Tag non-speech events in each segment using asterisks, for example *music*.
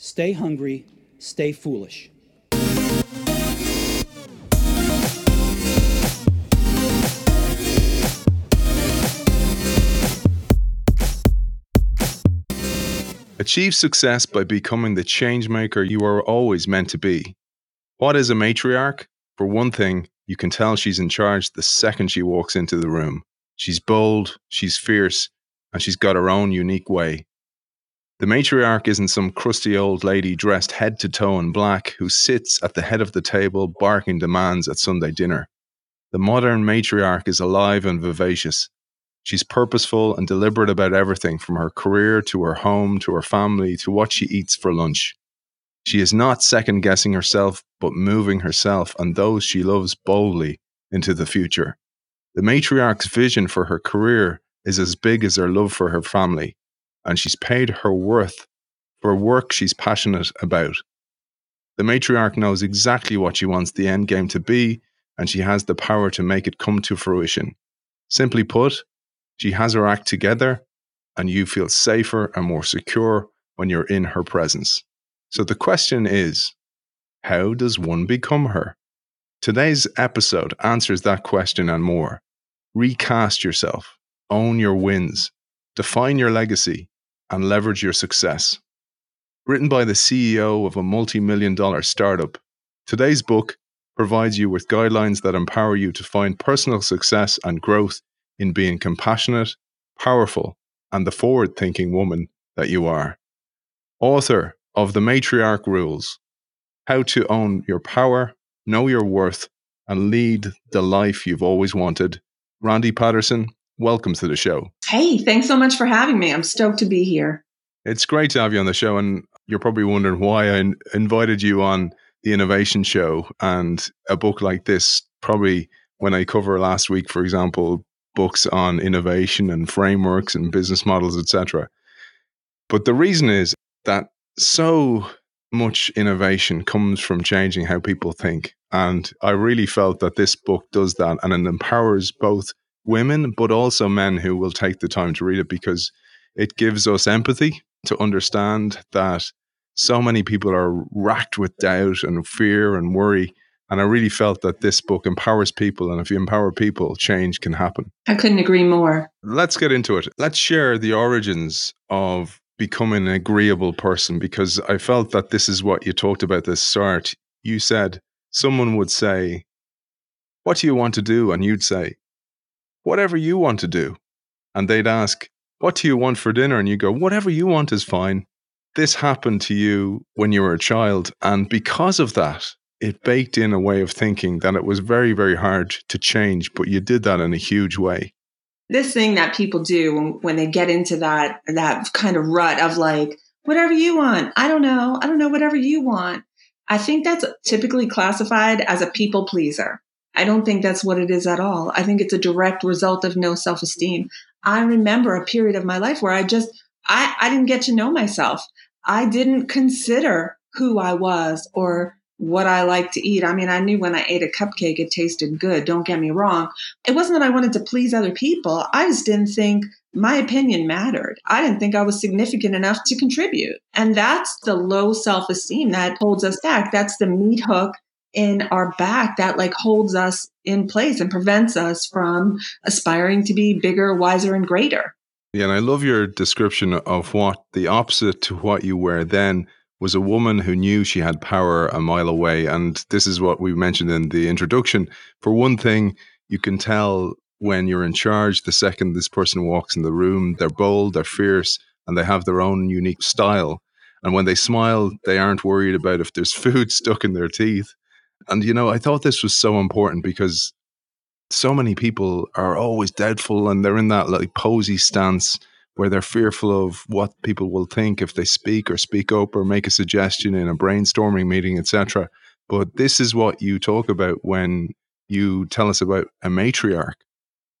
Stay hungry, stay foolish. Achieve success by becoming the changemaker you are always meant to be. What is a matriarch? For one thing, you can tell she's in charge the second she walks into the room. She's bold, she's fierce, and she's got her own unique way. The matriarch isn't some crusty old lady dressed head to toe in black who sits at the head of the table barking demands at Sunday dinner. The modern matriarch is alive and vivacious. She's purposeful and deliberate about everything from her career to her home to her family to what she eats for lunch. She is not second guessing herself, but moving herself and those she loves boldly into the future. The matriarch's vision for her career is as big as her love for her family, and she's paid her worth for work she's passionate about. The matriarch knows exactly what she wants the end game to be, and she has the power to make it come to fruition. Simply put, she has her act together, and you feel safer and more secure when you're in her presence. So the question is how does one become her? Today's episode answers that question and more. Recast yourself, own your wins, define your legacy, and leverage your success. Written by the CEO of a multi million dollar startup, today's book provides you with guidelines that empower you to find personal success and growth in being compassionate, powerful, and the forward thinking woman that you are. Author of The Matriarch Rules How to Own Your Power, Know Your Worth, and Lead the Life You've Always Wanted. Randy Patterson, welcome to the show. Hey, thanks so much for having me. I'm stoked to be here. It's great to have you on the show. And you're probably wondering why I invited you on the Innovation Show and a book like this. Probably when I cover last week, for example, books on innovation and frameworks and business models, etc. But the reason is that so much innovation comes from changing how people think. And I really felt that this book does that and it empowers both women, but also men who will take the time to read it because it gives us empathy to understand that so many people are racked with doubt and fear and worry and I really felt that this book empowers people. And if you empower people, change can happen. I couldn't agree more. Let's get into it. Let's share the origins of becoming an agreeable person because I felt that this is what you talked about this start. You said someone would say, What do you want to do? And you'd say, Whatever you want to do. And they'd ask, What do you want for dinner? And you go, Whatever you want is fine. This happened to you when you were a child. And because of that, it baked in a way of thinking that it was very, very hard to change, but you did that in a huge way. This thing that people do when, they get into that that kind of rut of like, whatever you want, I don't know, I don't know, whatever you want. I think that's typically classified as a people pleaser. I don't think that's what it is at all. I think it's a direct result of no self esteem. I remember a period of my life where I just, I, I didn't get to know myself. I didn't consider who I was or what I like to eat. I mean, I knew when I ate a cupcake, it tasted good. Don't get me wrong. It wasn't that I wanted to please other people. I just didn't think my opinion mattered. I didn't think I was significant enough to contribute. And that's the low self esteem that holds us back. That's the meat hook in our back that like holds us in place and prevents us from aspiring to be bigger, wiser, and greater. Yeah, and I love your description of what the opposite to what you were then was a woman who knew she had power a mile away. And this is what we mentioned in the introduction. For one thing, you can tell when you're in charge the second this person walks in the room. They're bold, they're fierce, and they have their own unique style. And when they smile, they aren't worried about if there's *laughs* food stuck in their teeth. And, you know, I thought this was so important because so many people are always doubtful and they're in that like posy stance where they're fearful of what people will think if they speak or speak up or make a suggestion in a brainstorming meeting, etc. But this is what you talk about when you tell us about a matriarch.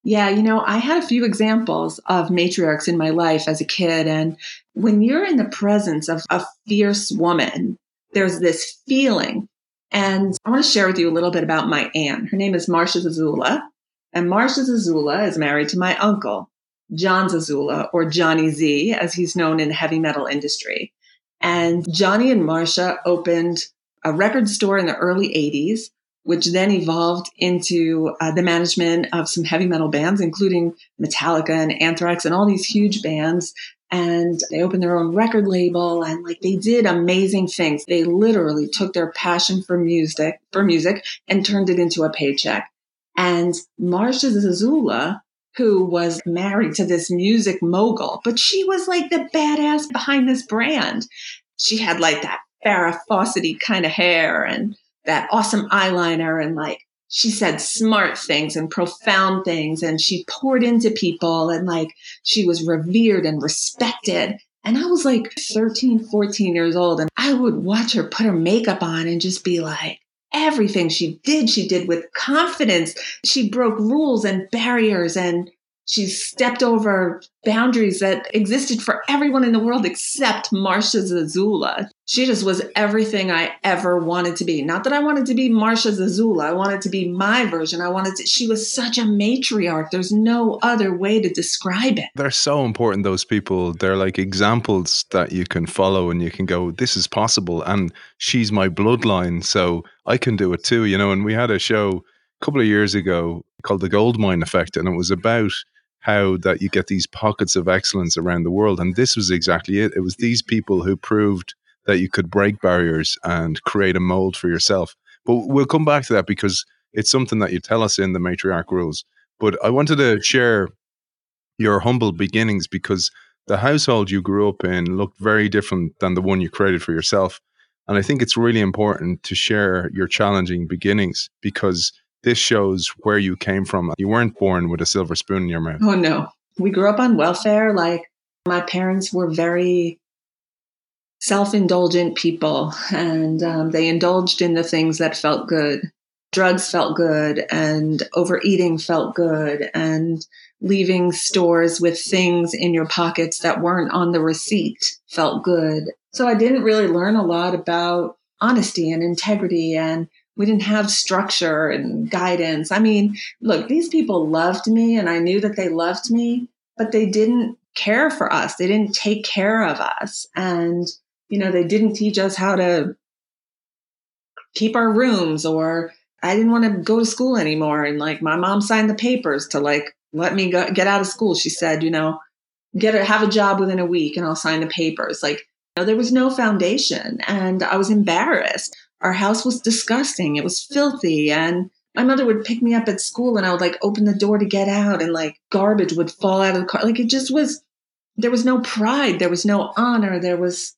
Yeah, you know, I had a few examples of matriarchs in my life as a kid. And when you're in the presence of a fierce woman, there's this feeling. And I want to share with you a little bit about my aunt. Her name is Marsha Zazula. And Marsha Zazula is married to my uncle. Jon Zazula, or Johnny Z, as he's known in the heavy metal industry. And Johnny and Marsha opened a record store in the early 80s, which then evolved into uh, the management of some heavy metal bands, including Metallica and Anthrax and all these huge bands. And they opened their own record label and like they did amazing things. They literally took their passion for music, for music and turned it into a paycheck. And Marsha Zazula, who was married to this music mogul, but she was like the badass behind this brand. She had like that Farrah Fawcett kind of hair and that awesome eyeliner and like she said smart things and profound things and she poured into people and like she was revered and respected. And I was like 13, 14 years old and I would watch her put her makeup on and just be like, everything she did, she did with confidence. She broke rules and barriers and she stepped over boundaries that existed for everyone in the world except Marsha Zazula. She just was everything I ever wanted to be. Not that I wanted to be Marsha Zazula. I wanted to be my version. I wanted to, she was such a matriarch. There's no other way to describe it. They're so important, those people. They're like examples that you can follow and you can go, this is possible. And she's my bloodline. So I can do it too, you know. And we had a show a couple of years ago called The Gold Mine Effect. And it was about how that you get these pockets of excellence around the world. And this was exactly it. It was these people who proved that you could break barriers and create a mold for yourself. But we'll come back to that because it's something that you tell us in the matriarch rules. But I wanted to share your humble beginnings because the household you grew up in looked very different than the one you created for yourself. And I think it's really important to share your challenging beginnings because this shows where you came from. You weren't born with a silver spoon in your mouth. Oh, no. We grew up on welfare. Like, my parents were very self indulgent people, and um, they indulged in the things that felt good. Drugs felt good, and overeating felt good, and leaving stores with things in your pockets that weren't on the receipt felt good. So I didn't really learn a lot about honesty and integrity and we didn't have structure and guidance. I mean, look, these people loved me and I knew that they loved me, but they didn't care for us. They didn't take care of us. And, you know, they didn't teach us how to keep our rooms or I didn't want to go to school anymore. And like my mom signed the papers to like let me go, get out of school. She said, you know, get have a job within a week and I'll sign the papers. Like, you know, there was no foundation and I was embarrassed our house was disgusting. It was filthy. And my mother would pick me up at school and I would like open the door to get out and like garbage would fall out of the car. Like it just was, there was no pride. There was no honor. There was,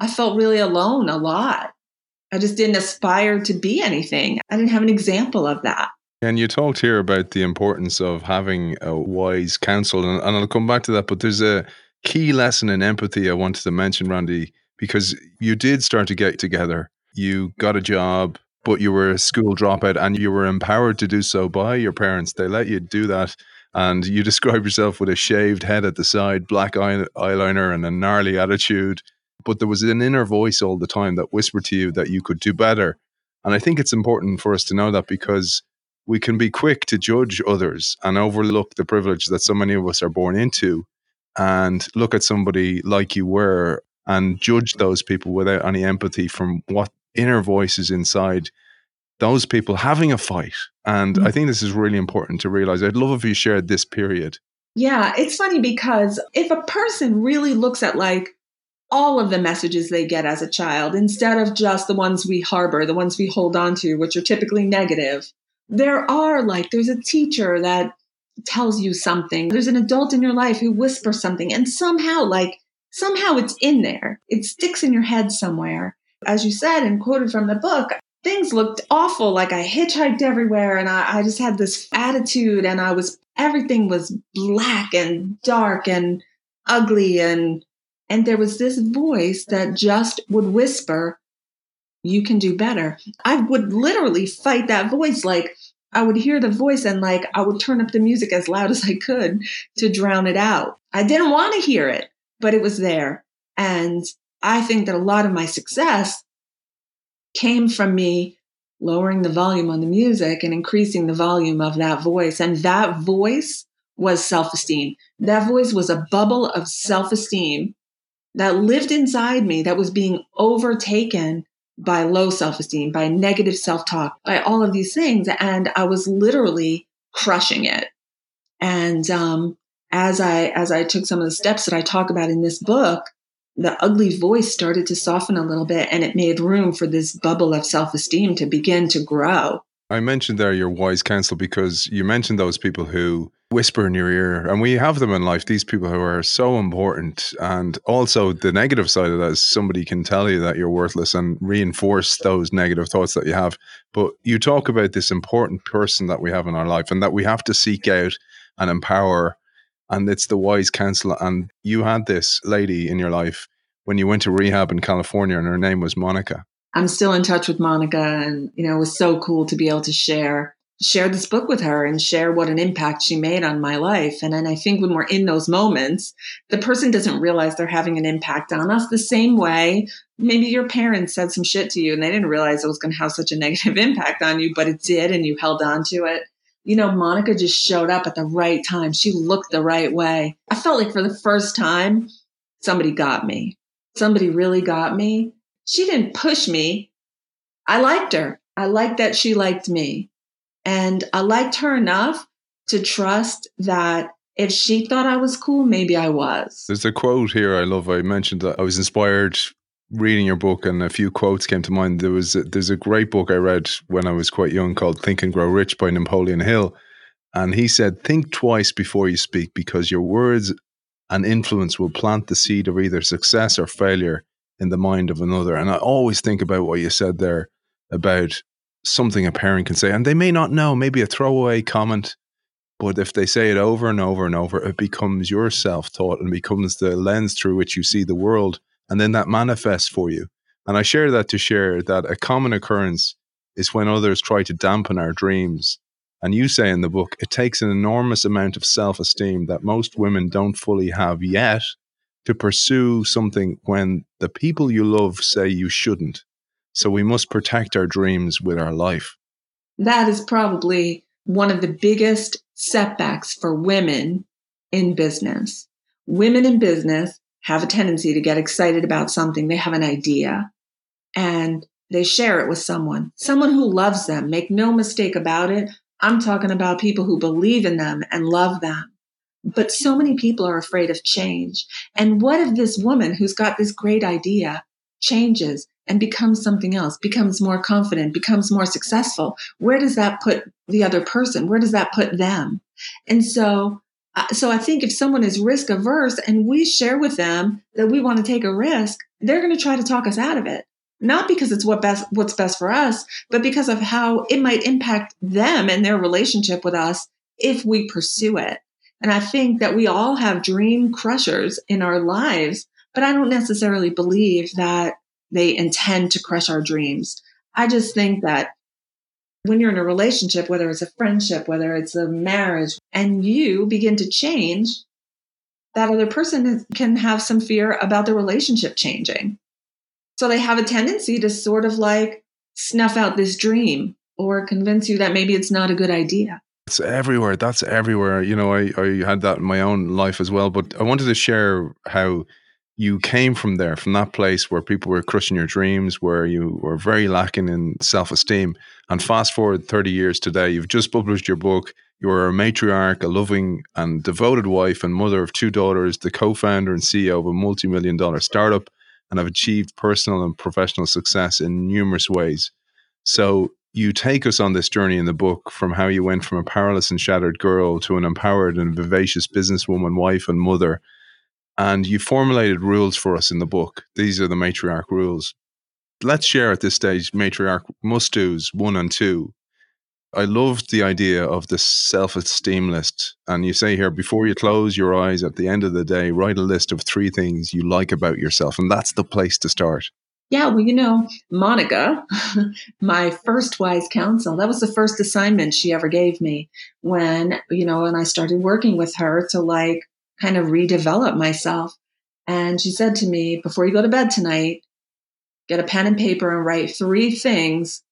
I felt really alone a lot. I just didn't aspire to be anything. I didn't have an example of that. And you talked here about the importance of having a wise counsel, and, and I'll come back to that. But there's a key lesson in empathy I wanted to mention, Randy, because you did start to get together you got a job, but you were a school dropout and you were empowered to do so by your parents. They let you do that. And you *laughs* describe yourself with a shaved head at the side, black eye- eyeliner, and a gnarly attitude. But there was an inner voice all the time that whispered to you that you could do better. And I think it's important for us to know that because we can be quick to judge others and overlook the privilege that so many of us are born into and look at somebody like you were and judge those people without any empathy from what inner voices inside those people having a fight. And mm-hmm. I think this is really important to realize. I'd love if you shared this period. Yeah, it's funny because if a person really looks at like all of the messages they get as a child instead of just the ones we harbor, the ones we hold on to, which are typically negative, there are like, there's a teacher that tells you something, there's an adult in your life who whispers something, and somehow, like, somehow it's in there. It sticks in your head somewhere as you said and quoted from the book, things looked awful. Like I hitchhiked everywhere and I, I just had this attitude and I was, everything was black and dark and ugly. And, and there was this voice that just would whisper, you can do better. I would literally fight that voice. Like I would hear the voice and like I would turn up the music as loud *laughs* as I could to drown it out. I didn't want to hear it, but it was there. And I think that a lot of my success came from me lowering the volume on the music and increasing the volume of that voice. And that voice was self esteem. That voice was a bubble of self esteem that lived inside me that was being overtaken by low self esteem, by negative self talk, by all of these things. And I was literally crushing it. And um, as I as I took some of the steps that I talk about in this book, the ugly voice started to soften a little bit, and it made room for this bubble of self esteem to begin to grow. I mentioned there your wise counsel because you mentioned those people who whisper in your ear, and we have them in life. These people who are so important, and also the negative side of that is somebody can tell you that you're worthless and reinforce those negative thoughts that you have. But you talk about this important person that we have in our life, and that we have to seek out and empower. And it's the wise counselor. And you had this lady in your life when you went to rehab in California, and her name was Monica. I'm still in touch with Monica, and you know, it was so cool to be able to share share this book with her and share what an impact she made on my life. And then I think when we're in those moments, the person doesn't realize they're having an impact on us the same way. Maybe your parents said some shit to you and they didn't realize it was going to have such a *laughs* negative impact on you, but it did, and you held on to it. You know, Monica just showed up at the right time. She looked the right way. I felt like for the first time, somebody got me. Somebody really got me. She didn't push me. I liked her. I liked that she liked me. And I liked her enough to trust that if she thought I was cool, maybe I was. There's a quote here I love. I mentioned that I was inspired reading your book, and a few quotes came to mind. There was a, there's a great book I read when I was quite young called "Think and Grow Rich" by Napoleon Hill, and he said, "Think twice before you speak, because your words and influence will plant the seed of either success or failure in the mind of another." And I always think about what you said there about something a parent can say, and they may not know, maybe a throwaway comment, but if they say it over and over and over, it becomes your self taught and becomes the lens through which you see the world. And then that manifests for you. And I share that to share that a common occurrence is when others try to dampen our dreams. And you say in the book, it takes an enormous amount of self esteem that most women don't fully have yet to pursue something when the people you love say you shouldn't. So we must protect our dreams with our life. That is probably one of the biggest setbacks for women in business. Women in business have a tendency to get excited about something. They have an idea and they share it with someone, someone who loves them. Make no mistake about it. I'm talking about people who believe in them and love them. But so many people are afraid of change. And what if this woman who's got this great idea changes and becomes something else, becomes more confident, becomes more successful, where does that put the other person? Where does that put them? And so, uh, so I think if someone is risk averse and we share with them that we want to take a risk, they're going to try to talk us out of it. Not because it's what best, what's best for us, but because of how it might impact them and their relationship with us if we pursue it. And I think that we all have dream crushers in our lives, but I don't necessarily believe that they intend to crush our dreams. I just think that when you're in a relationship, whether it's a friendship, whether it's a marriage, and you begin to change, that other person can have some fear about the relationship changing. So they have a tendency to sort of like snuff out this dream or convince you that maybe it's not a good idea. It's everywhere. That's everywhere. You know, I, I had that in my own life as well. But I wanted to share how you came from there, from that place where people were crushing your dreams, where you were very lacking in self esteem. And fast forward 30 years today, you've just published your book. You are a matriarch, a loving and devoted wife and mother of two daughters, the co founder and CEO of a multi million dollar startup, and have achieved personal and professional success in numerous ways. So, you take us on this journey in the book from how you went from a powerless and shattered girl to an empowered and vivacious businesswoman, wife, and mother and you formulated rules for us in the book. These are the matriarch rules. Let's share at this stage matriarch must do's one and two. I loved the idea of the self esteem list. And you say here, before you close your eyes at the end of the day, write a list of three things you like about yourself. And that's the place to start. Yeah, well, you know, Monica, *laughs* my first wise counsel, that was the first assignment she ever gave me when, you know, when I started working with her to like kind of redevelop myself. And she said to me, before you go to bed tonight, get a pen and paper and write three things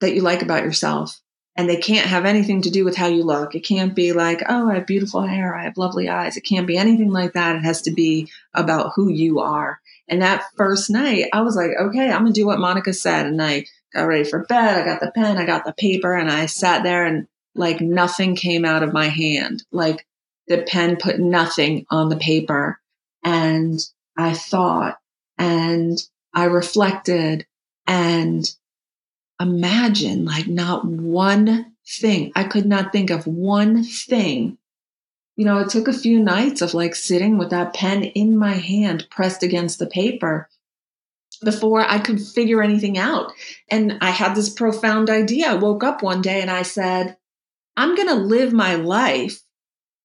that you like about yourself. And they can't have anything to do with how you look. It can't be like, oh, I have beautiful hair. I have lovely eyes. It can't be anything like that. It has to be about who you are. And that first night, I was like, okay, I'm going to do what Monica said. And I got ready for bed. I got the pen, I got the paper, and I sat there and like nothing came out of my hand. Like the pen put nothing on the paper. And I thought and I reflected and imagine like not one thing. I could not think of one thing. You know, it took a few nights of like sitting with that pen in my hand pressed against the paper before I could figure anything out. And I had this profound idea. I woke up one day and I said, I'm going to live my life.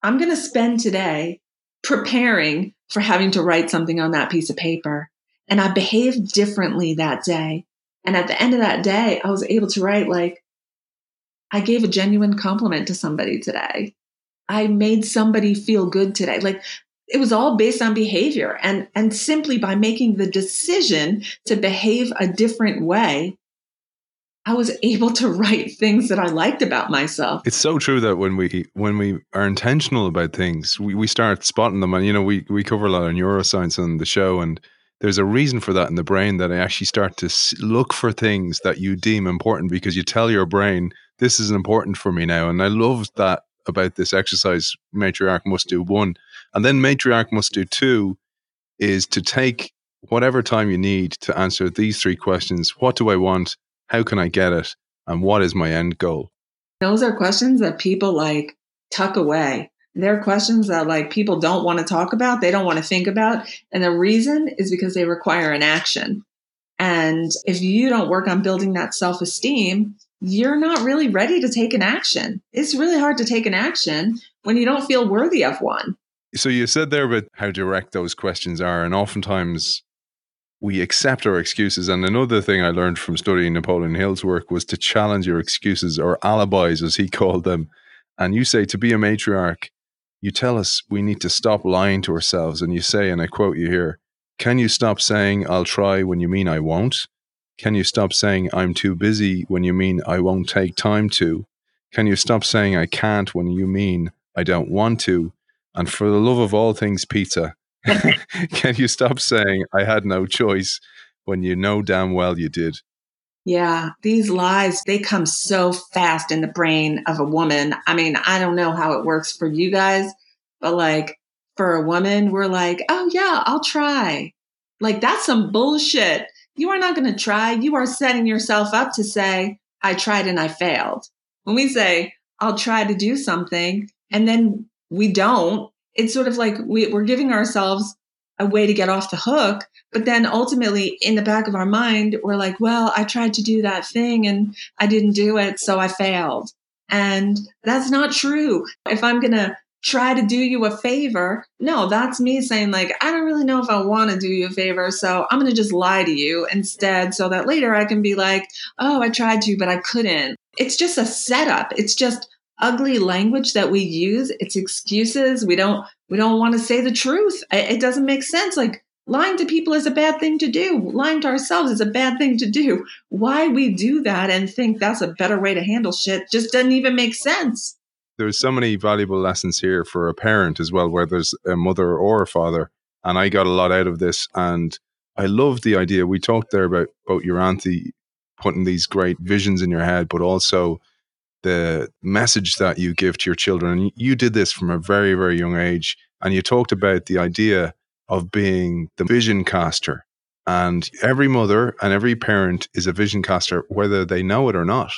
I'm going to spend today preparing for having to write something on that piece of paper. And I behaved differently that day. And at the end of that day, I was able to write like, I gave a genuine compliment to somebody today. I made somebody feel good today. Like it was all based on behavior and, and simply by making the decision to behave a different way, I was able to write things that I liked about myself. It's so true that when we when we are intentional about things, we, we start spotting them. And you know, we we cover a lot of neuroscience on the show, and there's a reason for that in the brain that I actually start to look for things that you deem important because you tell your brain this is important for me now. And I love that about this exercise. Matriarch must do one, and then matriarch must do two, is to take whatever time you need to answer these three questions: What do I want? How can I get it? And what is my end goal? Those are questions that people like tuck away they're questions that like people don't want to talk about, they don't want to think about. And the reason is because they require an action. And if you don't work on building that self esteem, you're not really ready to take an action. It's really hard to take an action when you don't feel worthy of one. So you said there about how direct those questions are, and oftentimes we accept our excuses. And another thing I learned from studying Napoleon Hill's work was to challenge your excuses or alibis, as he *laughs* called them. And you say to be a matriarch, you tell us we need to stop lying to ourselves. And you say, and I quote you here, can you stop saying I'll try when you mean I won't? Can you stop saying I'm too busy when you mean I won't take time to? Can you stop saying I can't when you mean I don't want to? And for the love of all things pizza, *laughs* can you stop saying I had no choice when you know damn well you did? Yeah, these lies, they come so fast in the brain of a woman. I mean, I don't know how it works for you guys, but like for a woman, we're like, oh, yeah, I'll try. Like, that's some bullshit. You are not going to try. You are setting yourself up to say, I tried and I failed. When we say, I'll try to do something, and then we don't, it's sort of like we, we're giving ourselves a way to get off the hook. But then ultimately, in the back of our mind, we're like, well, I tried to do that thing and I didn't do it, so I failed. And that's not true. If I'm going to try to do you a favor, no, that's me saying, like, I don't really know if I want to do you a favor, so I'm going to just lie to you instead so that later I can be like, oh, I tried to, but I couldn't. It's just a setup. It's just ugly language that we use. It's excuses. We don't we don't want to say the truth. It doesn't make sense. Like lying to people is a bad thing to do. Lying to ourselves is a bad thing to do. Why we do that and think that's a better way to handle shit just doesn't even make sense. There's so many valuable lessons here for a parent as well, whether there's a mother or a father. And I got a lot out of this. And I love the idea. We talked there about, about your auntie putting these great visions in your head, but also the message that you give to your children. You did this from a very, very young age. And you talked about the idea of being the vision caster. And every mother and every parent is a vision caster, whether they know it or not.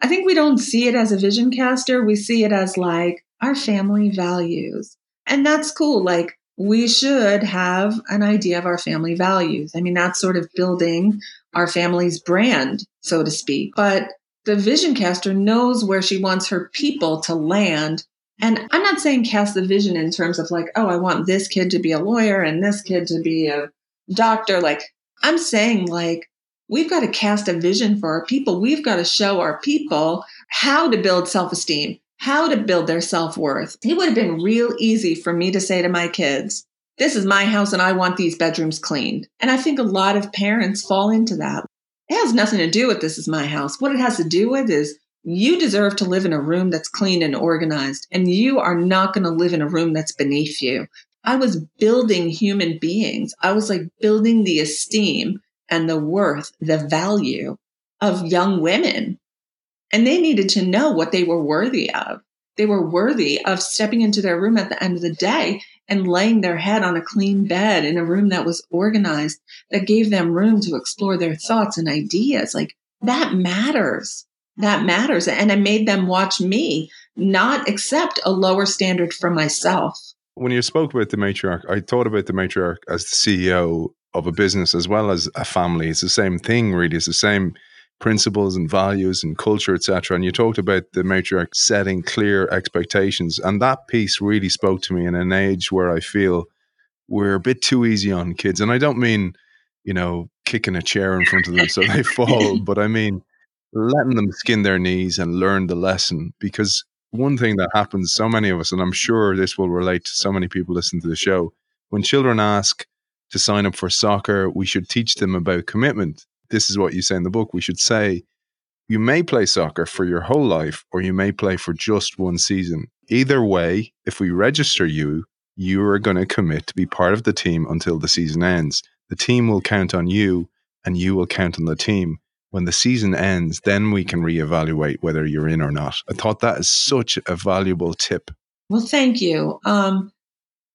I think we don't see it as a vision caster. We see it as like our family values. And that's cool. Like, we should have an idea of our family values. I mean, that's sort of building our family's brand, so to speak. But the vision caster knows where she wants her people to land. And I'm not saying cast the vision in terms of like, oh, I want this kid to be a lawyer and this kid to be a doctor. Like, I'm saying, like, we've got to cast a vision for our people. We've got to show our people how to build self esteem, how to build their self worth. It would have been real easy for me to say to my kids, this is my house and I want these bedrooms cleaned. And I think a lot of parents fall into that. It has nothing to do with this is my house. What it has to do with is you deserve to live in a room that's clean and organized, and you are not going to live in a room that's beneath you. I was building human beings. I was like building the esteem and the worth, the value of young women. And they needed to know what they were worthy of. They were worthy of stepping into their room at the end of the day and laying their head on a clean bed in a room that was organized, that gave them room to explore their thoughts and ideas. Like that matters. That matters. And I made them watch me not accept a lower standard for myself. When you spoke about the matriarch, I thought about the matriarch as the CEO of a business as well as a family. It's the same thing, really. It's the same principles and values and culture, etc. And you talked about the matriarch setting clear expectations, and that piece really spoke to me in an age where I feel we're a bit too easy on kids. And I don't mean, you know, kicking a chair in front of them so they *laughs* fall, but I mean letting them skin their knees and learn the lesson. Because one thing that happens, so many of us, and I'm sure this will relate to so many people listening to the show, when children ask to sign up for soccer, we should teach them about commitment this is what you say in the book. We should say, you may play soccer for your whole life, or you may play for just one season. Either way, if we register you, you are going to commit to be part of the team until the season ends. The team will count on you, and you will count on the team. When the season ends, then we can reevaluate whether you're in or not. I thought that is such a valuable tip. Well, thank you. Um,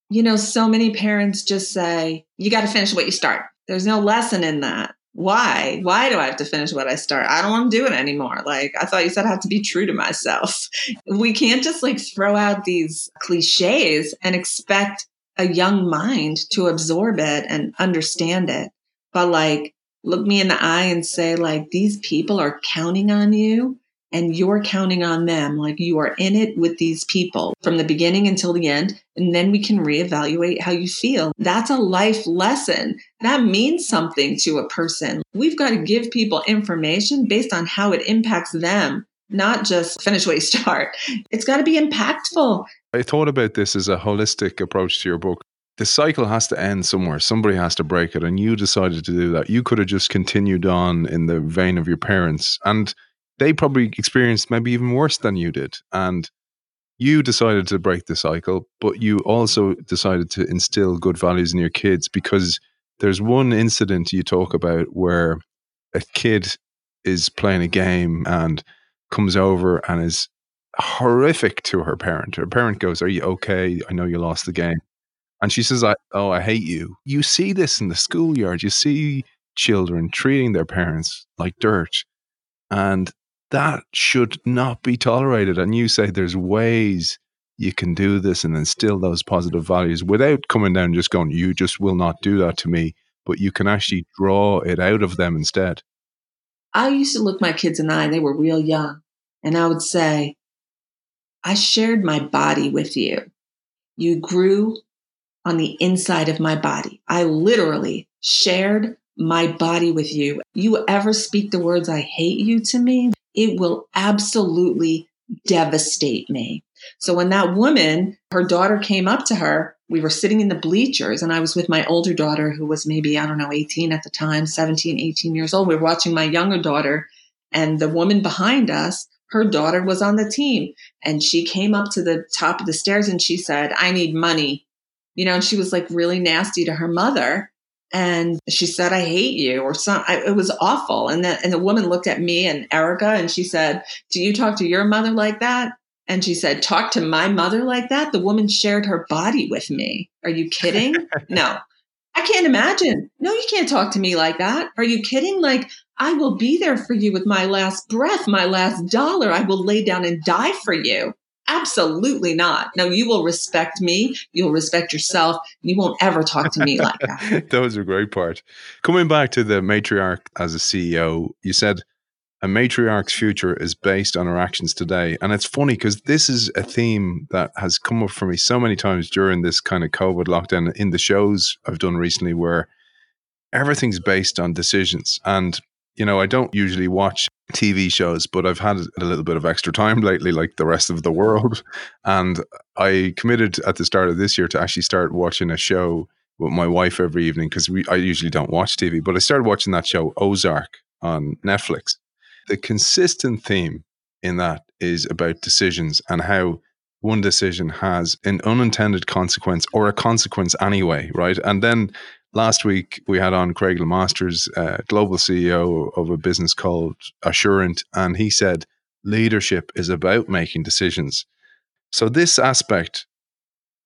you know, so many parents just say, you got to finish what you start. There's no lesson in that why? Why do I have to finish what I start? I don't want to do it anymore. Like, I thought you said I have to be true to myself. We can't just like throw out these cliches and expect a young mind to absorb it and understand it. But like, look me in the eye and say, like, these people are counting on you and you're counting on them. Like you are in it with these people from the beginning until the end. And then we can reevaluate how you feel. That's a life lesson. That means something to a person. We've got to give people information based on how it impacts them, not just finish what you start. It's got to be impactful. I thought about this as a holistic approach to your book. The cycle has to end somewhere. Somebody has to break it. And you decided to do that. You could have just continued on in the vein of your parents. And they probably experienced maybe even worse than you did. And you decided to break the cycle, but you also decided to instill good values in your kids because there's one incident you talk about where a kid is playing a game and comes over and is horrific to her parent. Her parent goes, Are you okay? I know you lost the game. And she says, I, Oh, I hate you. You see this in the schoolyard. You see children treating their parents like dirt. And that should not be tolerated. And you say there's ways you can do this and instill those positive values without coming down and just going, you just will not do that to me, but you can actually draw it out of them instead. I used to look my kids in the eye, they were real young, and I would say, I shared my body with you. You grew on the inside of my body. I literally shared my body with you. You ever speak the words, I hate you to me, it will absolutely devastate me. So when that woman, her daughter came up to her, we were sitting in the bleachers and I was with my older daughter who was maybe, I don't know, 18 at the time, 17, 18 years old. We were watching my younger daughter and the woman behind us, her daughter was on the team and she came up to the top of the stairs and she said, I need money. You know, and she was like really nasty to her mother and she said i hate you or some I, it was awful. And the, and the woman looked at me and erica and she said do you talk to your mother like that? And she said talk to my mother like that? The woman shared her body with me. Are you kidding? *laughs* No. I can't imagine. No you can't talk to me like that. Are you kidding? Like i will be there for you with my last breath my last dollar. I will lay down and die for you Absolutely not. No, you will respect me. You'll respect yourself. You won't ever talk to me like that. *laughs* that was a great part. Coming back to the matriarch as a CEO, you said a matriarch's future is based on her actions today. And it's funny because this is a theme that has come up for me so many times during this kind of COVID lockdown in the shows I've done recently where everything's based on decisions. And, you know, I don't usually watch TV shows, but I've had a little bit of extra time *laughs* lately, like the rest of the world. And I committed at the start of this year to actually start watching a show with my wife every evening because I usually don't watch TV, but I started watching that show, Ozark, on Netflix. The consistent theme in that is about decisions and how one decision has an unintended consequence or a consequence anyway, right? And then last week we had on Craig LeMasters, uh, global CEO of a business called Assurant, and he said leadership is about making decisions. So this aspect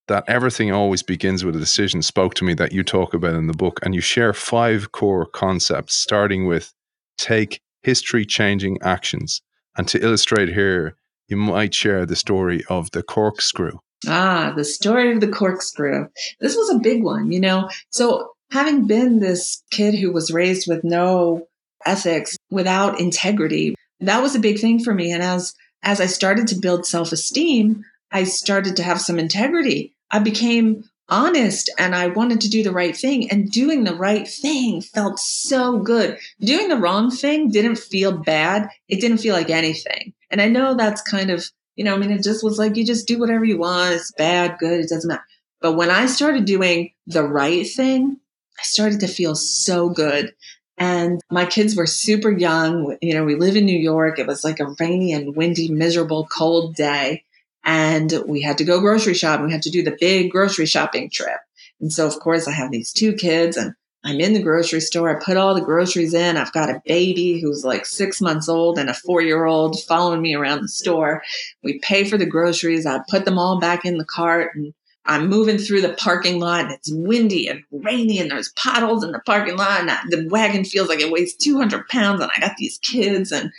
that everything always begins with a decision spoke to me that you talk about in the book and you share five core concepts starting with take history changing actions and to illustrate here you might share the story of the corkscrew. Ah, the story of the corkscrew. This was a big one, you know. So, having been this kid who was raised with no ethics, without integrity, that was a big thing for me. And as as I started to build self-esteem, I started to have some integrity. I became honest and I wanted to do the right thing. And doing the right thing felt so good. Doing the wrong thing didn't feel bad. It didn't feel like anything. And I know that's kind of, you know, I mean, it just was like you just do whatever you want. It's bad, good, it doesn't matter. But when I started doing the right thing, I started to feel so good. And my kids were super young. You know, we live in New York. It was like a rainy and windy, miserable, cold day and we had to go grocery shopping. We had to do the big grocery shopping trip. And so, of course, I have these two kids and I'm in the grocery store. I put all the groceries in. I've got a baby who's like six months old and a four year old following me around the store. We pay for the groceries. I put them all back in the cart and I'm moving through the parking lot and it's windy and rainy and there's potholes in the parking lot and the wagon feels like it weighs 200 pounds and I got these kids and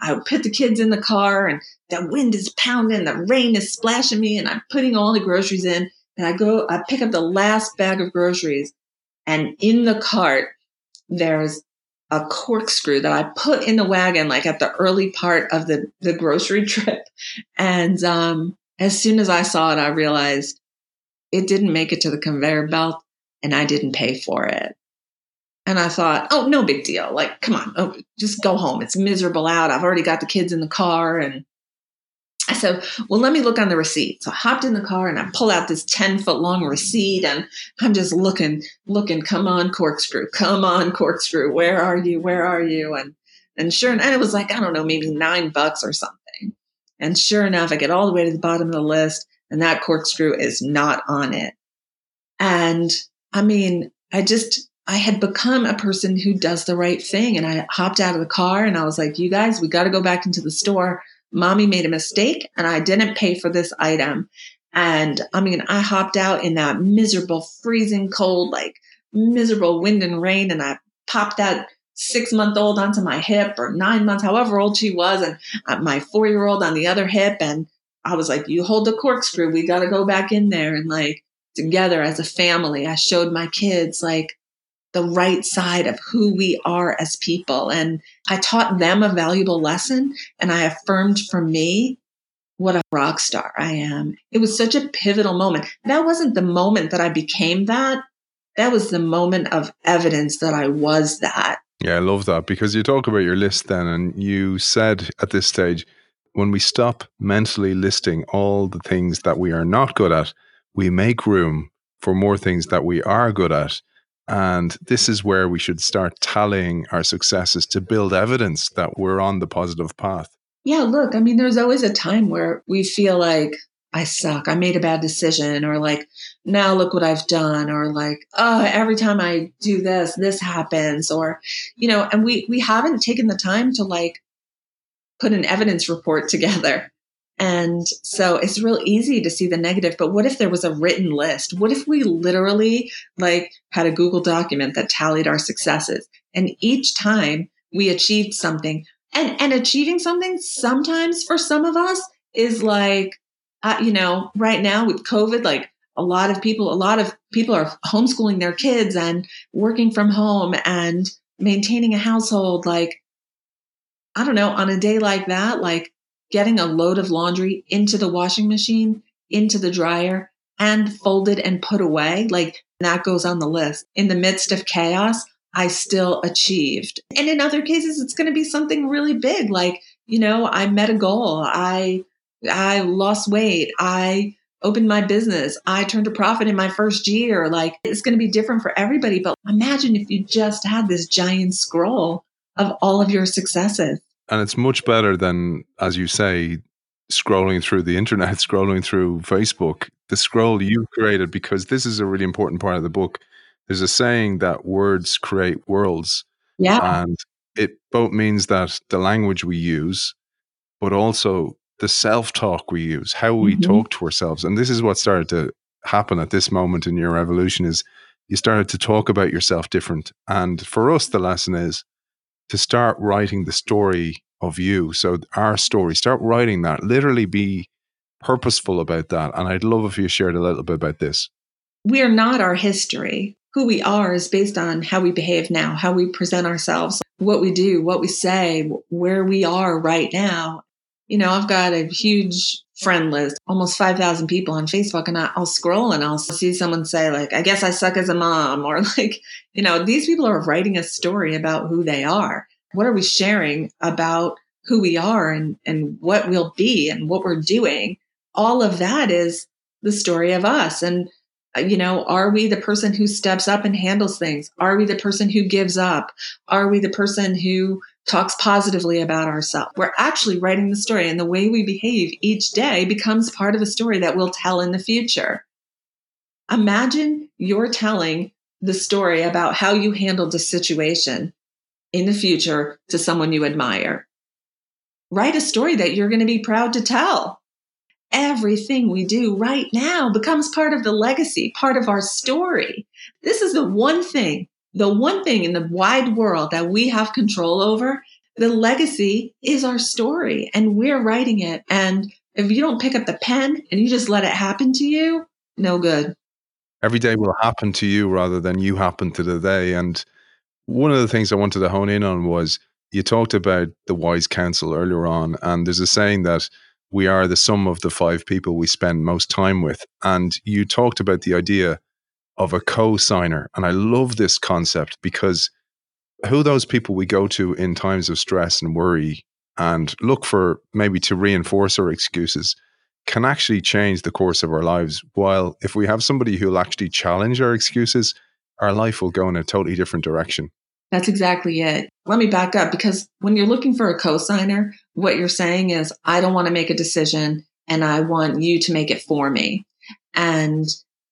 I put the kids in the car and the wind is pounding, the rain is splashing me, and I'm putting all the groceries in. And I go, I pick up the last bag of groceries, and in the cart, there's a corkscrew that I put in the wagon, like at the early part of the, the grocery *laughs* trip. And um, as soon as I saw it, I realized it didn't make it to the conveyor belt and I didn't pay for it. And I thought, oh, no big deal. Like, come on, oh, just go home. It's miserable out. I've already got the kids in the car. And I said, well, let me look on the receipt. So I hopped in the car and I pull out this 10 foot long receipt and I'm just looking, looking, come on, corkscrew, come on, corkscrew. Where are you? Where are you? And, and sure, and it was like, I don't know, maybe nine bucks or something. And sure enough, I get all the way to the bottom of the list and that corkscrew is not on it. And I mean, I just, I had become a person who does the right thing. And I hopped out of the car and I was like, you guys, we got to go back into the store mommy made a mistake and I didn't pay for this item. And I mean, I hopped out in that miserable, freezing cold, like miserable wind and rain. And I popped that six month old onto my hip or nine months, however old she was, and uh, my four year old on the other hip. And I was like, you hold the corkscrew. We got to go back in there. And like together as a family, I showed my kids, like, the right side of who we are as people. And I taught them a valuable lesson and I affirmed for me what a rock star I am. It was such a pivotal moment. That wasn't the moment that I became that. That was the moment of evidence that I was that. Yeah, I love that because you talk about your list then, and you said at this stage, when we stop mentally listing all the things that we are not good at, we make room for more things that we are good at. And this is where we should start tallying our successes to build evidence that we're on the positive path. Yeah, look, I mean, there's always a time where we feel like I suck, I made a bad decision, or like, now look what I've done, or like, oh, every time I do this, this happens, or, you know, and we we haven't taken the time to like put an evidence report *laughs* together and so it's real easy to see the negative, but what if there was a written list? What if we literally like had a Google document that tallied our successes and each time we achieved something and, and achieving something sometimes for some of us is like, uh, you know, right now with COVID, like a lot of people, a lot of people are homeschooling their kids and working from home and maintaining a household. Like, I don't know, on a day like that, like getting a load of laundry into the washing machine, into the dryer, and folded and put away. Like that goes on the list. In the midst of chaos, I still achieved. And in other cases, it's going to be something really big. Like, you know, I met a goal. I, I lost weight. I opened my business. I turned a profit in my first year. Like it's going to be different for everybody. But imagine if you just had this giant scroll of all of your successes and it's much better than, as you say, scrolling through the internet, *laughs* scrolling through Facebook, the scroll you created, because this is a really important part of the book. There's a saying that words create worlds. Yeah. And it both means that the language we use, but also the self talk we use, how we Mhm. talk to ourselves. And this is what started to happen at this moment in your evolution is you started to talk about yourself different. And for us, the lesson is to start writing the story of you. So our story, start writing that, literally be purposeful about that. And I'd love if you shared a little bit about this. we are not our history. Who we are is based on how we behave now, how we present ourselves, what we do, what we say, where we are right now. You know, I've got a huge friend list, almost 5,000 people on Facebook, and I'll scroll and I'll see someone say, like, I guess I suck as a mom, *laughs* or like, you know, these people are writing a story about who they are. What are we sharing about who we are and, and what we'll be and what we're doing? All of that is the story of us. And uh, you know, are we the person who steps up and handles things? Are we the person who gives up? Are we the person who talks positively about ourselves? We're actually writing the story, and the way we behave each day becomes part of a story that we'll tell in the future. Imagine you're telling the story about how you handled a situation in the future to someone you admire. Write a story that you're going to be proud to tell everything we do right now becomes part of the legacy, part of our story. This is the one thing, the one thing in the wide world that we have control over. The legacy is our story and we're writing it. And if you don't pick up the pen and you just let it happen to you, no good. Every day will happen to you rather than you happen to the day. And one of the things I wanted to hone in on was you talked about the wise counsel earlier on. And there's a saying that we are the sum of the five people we spend most time with. And you talked about the idea of a co signer. And I love this concept because who those people we go to in times of stress and worry and look for maybe to reinforce our excuses can actually change the course of our lives. While if we have somebody who'll actually challenge our excuses, our life will go in a totally different direction. That's exactly it. Let me back up because when you're looking for a co-signer, what you're saying is, I don't want to make a decision and I want you to make it for me. And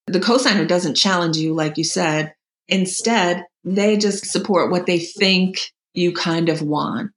the co-signer doesn't challenge you, like you said. Instead, they just support what they think you kind of want.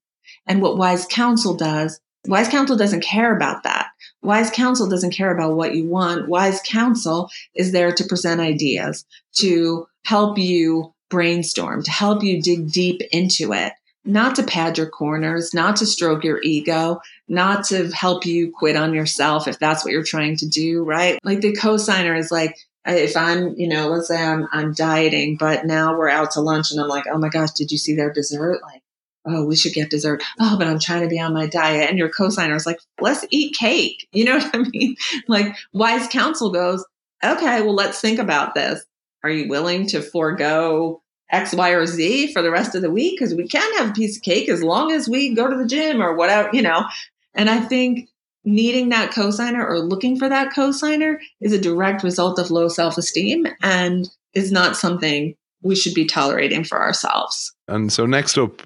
And what wise counsel does, wise counsel doesn't care about that. Wise counsel doesn't care about what you want. Wise counsel is there to present ideas, to help you brainstorm, to help you dig deep into it, not to pad your corners, not to stroke your ego, not to help you quit on yourself if that's what you're trying to do, right? Like the co-signer is like, if I'm, you know, let's say I'm, I'm dieting, but now we're out to lunch and I'm like, oh my gosh, did you see their dessert? Like, oh, we should get dessert. Oh, but I'm trying to be on my diet. And your co-signer is like, let's eat cake. *laughs* You know what I mean? Like wise counsel goes, okay, well, let's think about this. Are you willing to forego X, Y, or Z for the rest of the week? Because we can have a piece of cake as long as we go to the gym or whatever, you know. And I think needing that cosigner or looking for that cosigner is a direct result of low self esteem and is not something we should be tolerating for ourselves. And so next up,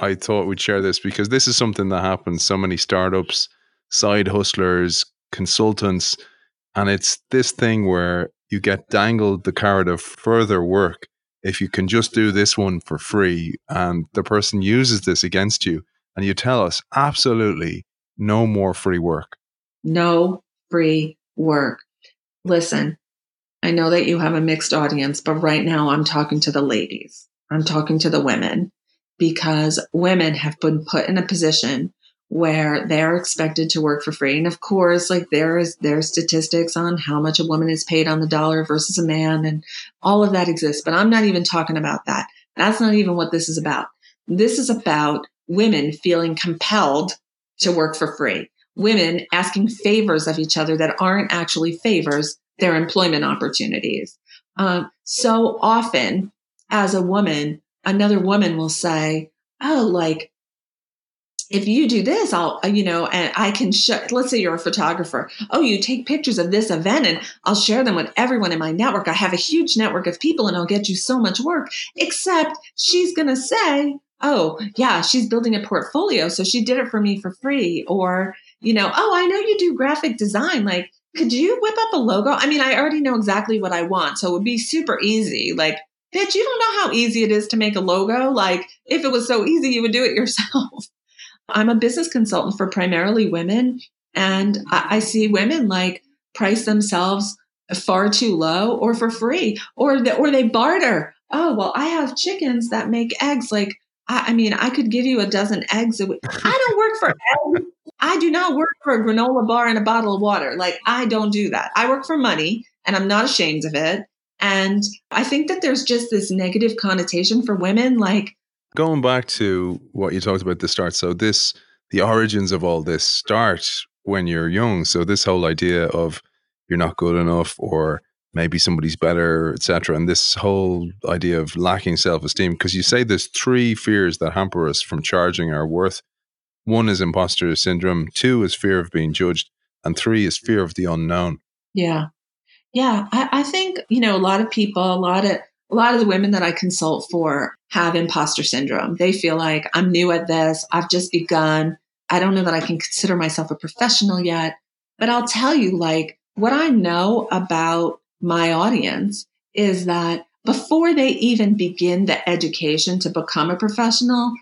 I thought we'd share this because this is something that happens so many startups, side hustlers, consultants, and it's this thing where you get dangled the carrot of further work if you can just do this one for free and the person uses this against you and you tell us absolutely no more free work. No free work. Listen, I know that you have a mixed audience, but right now I'm talking to the ladies. I'm talking to the women because women have been put in a position where they're expected to work for free. And of course, like there is there are statistics on how much a woman is paid on the dollar versus a man and all of that exists. But I'm not even talking about that. That's not even what this is about. This is about women feeling compelled to work for free. Women asking favors of each other that aren't actually favors, they're employment opportunities. Um, so often, as a woman, another woman will say, Oh, like, if you do this, I'll, you know, and I can show, let's say you're a photographer. Oh, you take pictures of this event and I'll share them with everyone in my network. I have a huge network of people and I'll get you so much work. Except she's going to say, oh, yeah, she's building a portfolio. So she did it for me for free. Or, you know, oh, I know you do graphic design. Like, could you whip up a logo? I mean, I already know exactly what I want. So it would be super easy. Like, bitch, you don't know how easy it is to make a logo. Like, if it was so easy, you would do it *laughs* yourself. I'm a business consultant for primarily women. And I, I see women like price themselves far too low or for free or the, or they barter. Oh, well, I have chickens that make eggs. Like, I, I mean, I could give you a dozen eggs. a week. I don't work for eggs. I do not work for a granola bar and a bottle of water. Like, I don't do that. I work for money and I'm not ashamed of it. And I think that there's just this negative connotation for women. Like, going back to what you talked about at the start. So, this, the origins of all this start when you're young. So, this whole idea of you're not good enough or maybe somebody's better, etc. And this whole idea of lacking self esteem, because you say there's three fears that hamper us from charging our worth. One is imposter syndrome, two is fear of being judged, and three is fear of the unknown. Yeah. Yeah. I, I think, you know, a lot of people, a lot of a lot of the women that I consult for have imposter syndrome. They feel like I'm new at this. I've just begun. I don't know that I can consider myself a professional yet. But I'll tell you, like, what I know about my audience is that before they even begin the education to become a professional,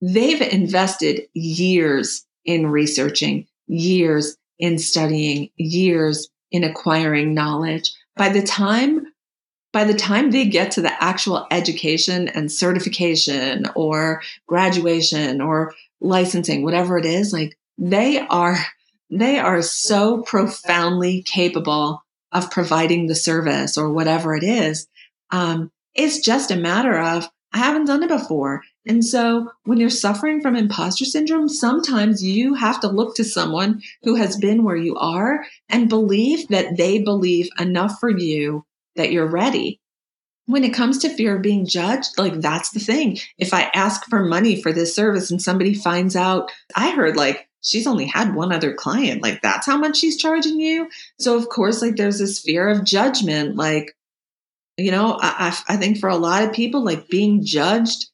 they've invested years in researching, years in studying, years in acquiring knowledge. By the time by the time they get to the actual education and certification or graduation or licensing, whatever it is, like they are they are so profoundly capable of providing the service or whatever it is. Um, it's just a matter of, I haven't done it before. And so when you're suffering from imposter syndrome, sometimes you have to look to someone who has been where you are and believe that they believe enough for you that you're ready. When it comes to fear of being judged, like that's the thing. If I ask for money for this service and somebody finds out, I heard like she's only had one other client. Like that's how much she's charging you. So of course, like there's this fear of judgment. Like, you know, I, I think for a lot of people, like being judged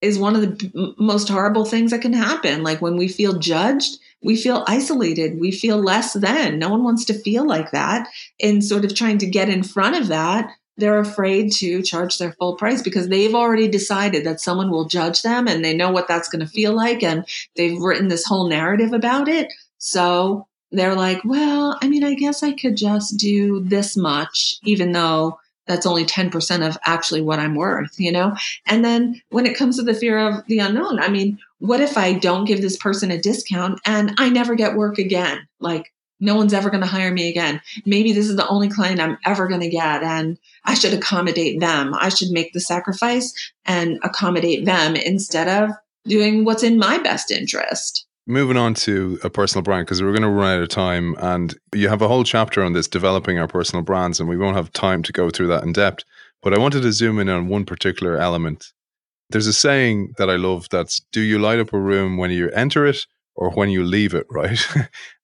is one of the most horrible things that can happen. Like when we feel judged, we feel isolated, we feel less than. No one wants to feel like that. And sort of trying to get in front of that, they're afraid to charge their full price because they've already decided that someone will judge them and they know what that's going to feel like and they've written this whole narrative about it. So they're like, well, I mean, I guess I could just do this much, even though that's only 10% of actually what I'm worth, you know? And then when it comes to the fear of the unknown, I mean, what if I don't give this person a discount and I never get work again? Like, no one's ever going to hire me again. Maybe this is the only client I'm ever going to get. And I should accommodate them. I should make the sacrifice and accommodate them instead of doing what's in my best interest. Moving on to a personal brand, because we're going to run out of time. And you have a whole chapter on this developing our personal brands, and we won't have time to go through that in depth. But I wanted to zoom in on one particular element. There's a saying that I love that's do you light up a room when you enter it or when you leave it, *laughs* right?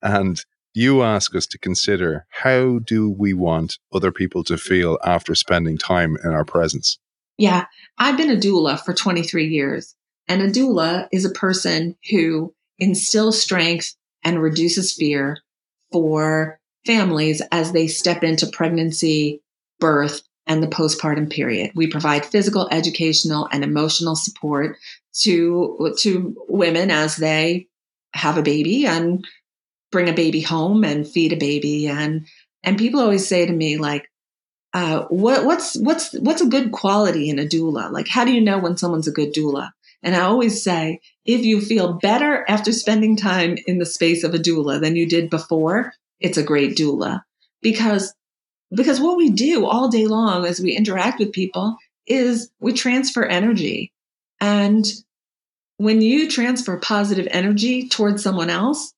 and you ask us to consider how do we want other people to feel after spending time in our presence? Yeah, I've been a doula for 23 years, and a doula is a person who instills strength and reduces fear for families as they step into pregnancy, birth, and the postpartum period. We provide physical, educational, and emotional support to to women as they have a baby and bring a baby home and feed a baby. And and people always say to me like uh, what what's what's what's a good quality in a doula? Like how do you know when someone's a good doula? And i always say if you feel better after spending time in the space of a doula than you did before it's a great doula. Because because what we do all day long as we interact with people is we transfer energy. And when you transfer positive energy towards someone else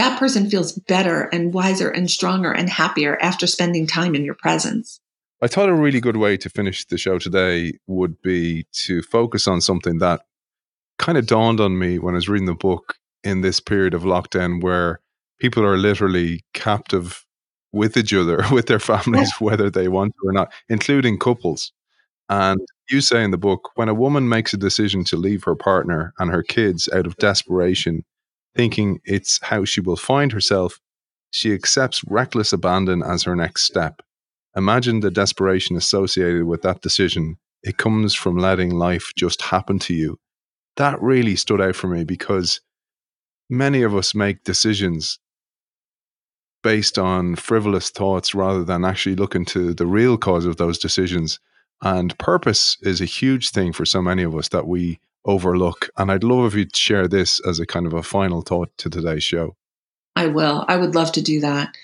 that person feels better and wiser and stronger and happier after spending time in your presence. I thought a really good way to finish the show today would be to focus on something that kind of dawned on me when I was reading the book in this period of lockdown where people are literally captive with each other, *laughs* with their families, whether they want to or not, including couples. And You say in the book when a woman makes a decision to leave her partner and her kids out of mm-hmm. desperation, thinking it's how she will find herself, she accepts reckless abandon as her next step. Imagine the desperation associated with that decision. It comes from letting life just happen to you. That really stood out for me because many of us make decisions based on frivolous thoughts rather than actually looking to the real cause of those decisions. And purpose is a huge thing for so many of us that we overlook. And I'd love if you'd share this as a kind of a final thought to today's show. I will. I would love to do that.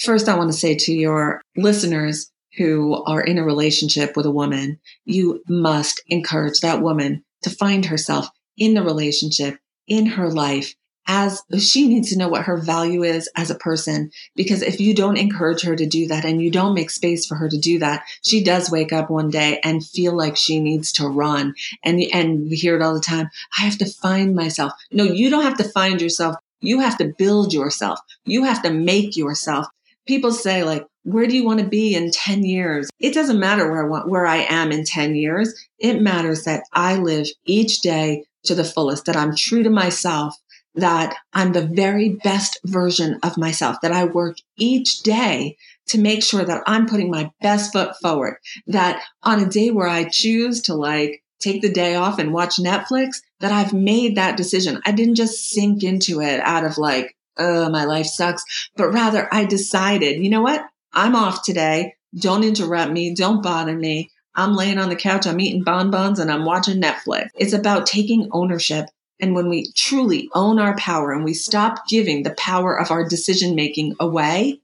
First, I want to say to your listeners who are in a relationship with a woman, you must encourage that woman to find herself in the relationship, in her life, as she needs to know what her value is as a person. Because if you don't encourage her to do that and you don't make space for her to do that, she does wake up one day and feel like she needs to run. And, and we hear it all the time. I have to find myself. No, you don't have to find yourself. You have to build yourself. You have to make yourself. People say like, where do you want to be in 10 years? It doesn't matter where I want, where I am in 10 years. It matters that I live each day to the fullest, that I'm true to myself, that I'm the very best version of myself, that I work each day to make sure that I'm putting my best foot forward, that on a day where I choose to like take the day off and watch Netflix, that I've made that decision. I didn't just sink into it out of like, oh, my life sucks, but rather I decided, you know what? I'm off today. Don't interrupt me. Don't bother me. I'm laying on the couch. I'm eating bonbons and I'm watching Netflix. It's about taking ownership and when we truly own our power and we stop giving the power of our decision making away,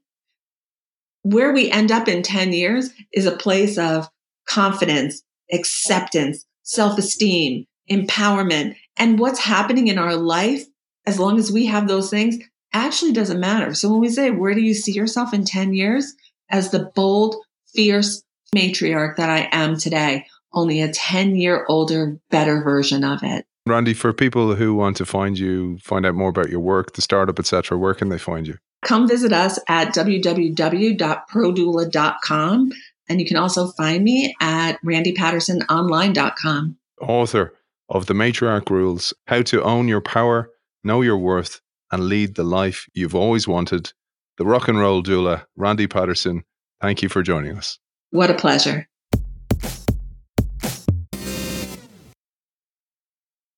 where we end up in 10 years is a place of confidence, acceptance, self esteem, empowerment. And what's happening in our life, as long as we have those things, actually doesn't matter. So when we say, where do you see yourself in 10 years? As the bold, fierce matriarch that I am today, only a 10 year older, better version of it. Randy, for people who want to find you, find out more about your work, the startup, etc., where can they find you? Come visit us at www.prodoula.com. And you can also find me at randypattersononline.com. Author of The Matriarch Rules How to Own Your Power, Know Your Worth, and Lead the Life You've Always Wanted. The rock and roll doula, Randy Patterson. Thank you for joining us. What a pleasure.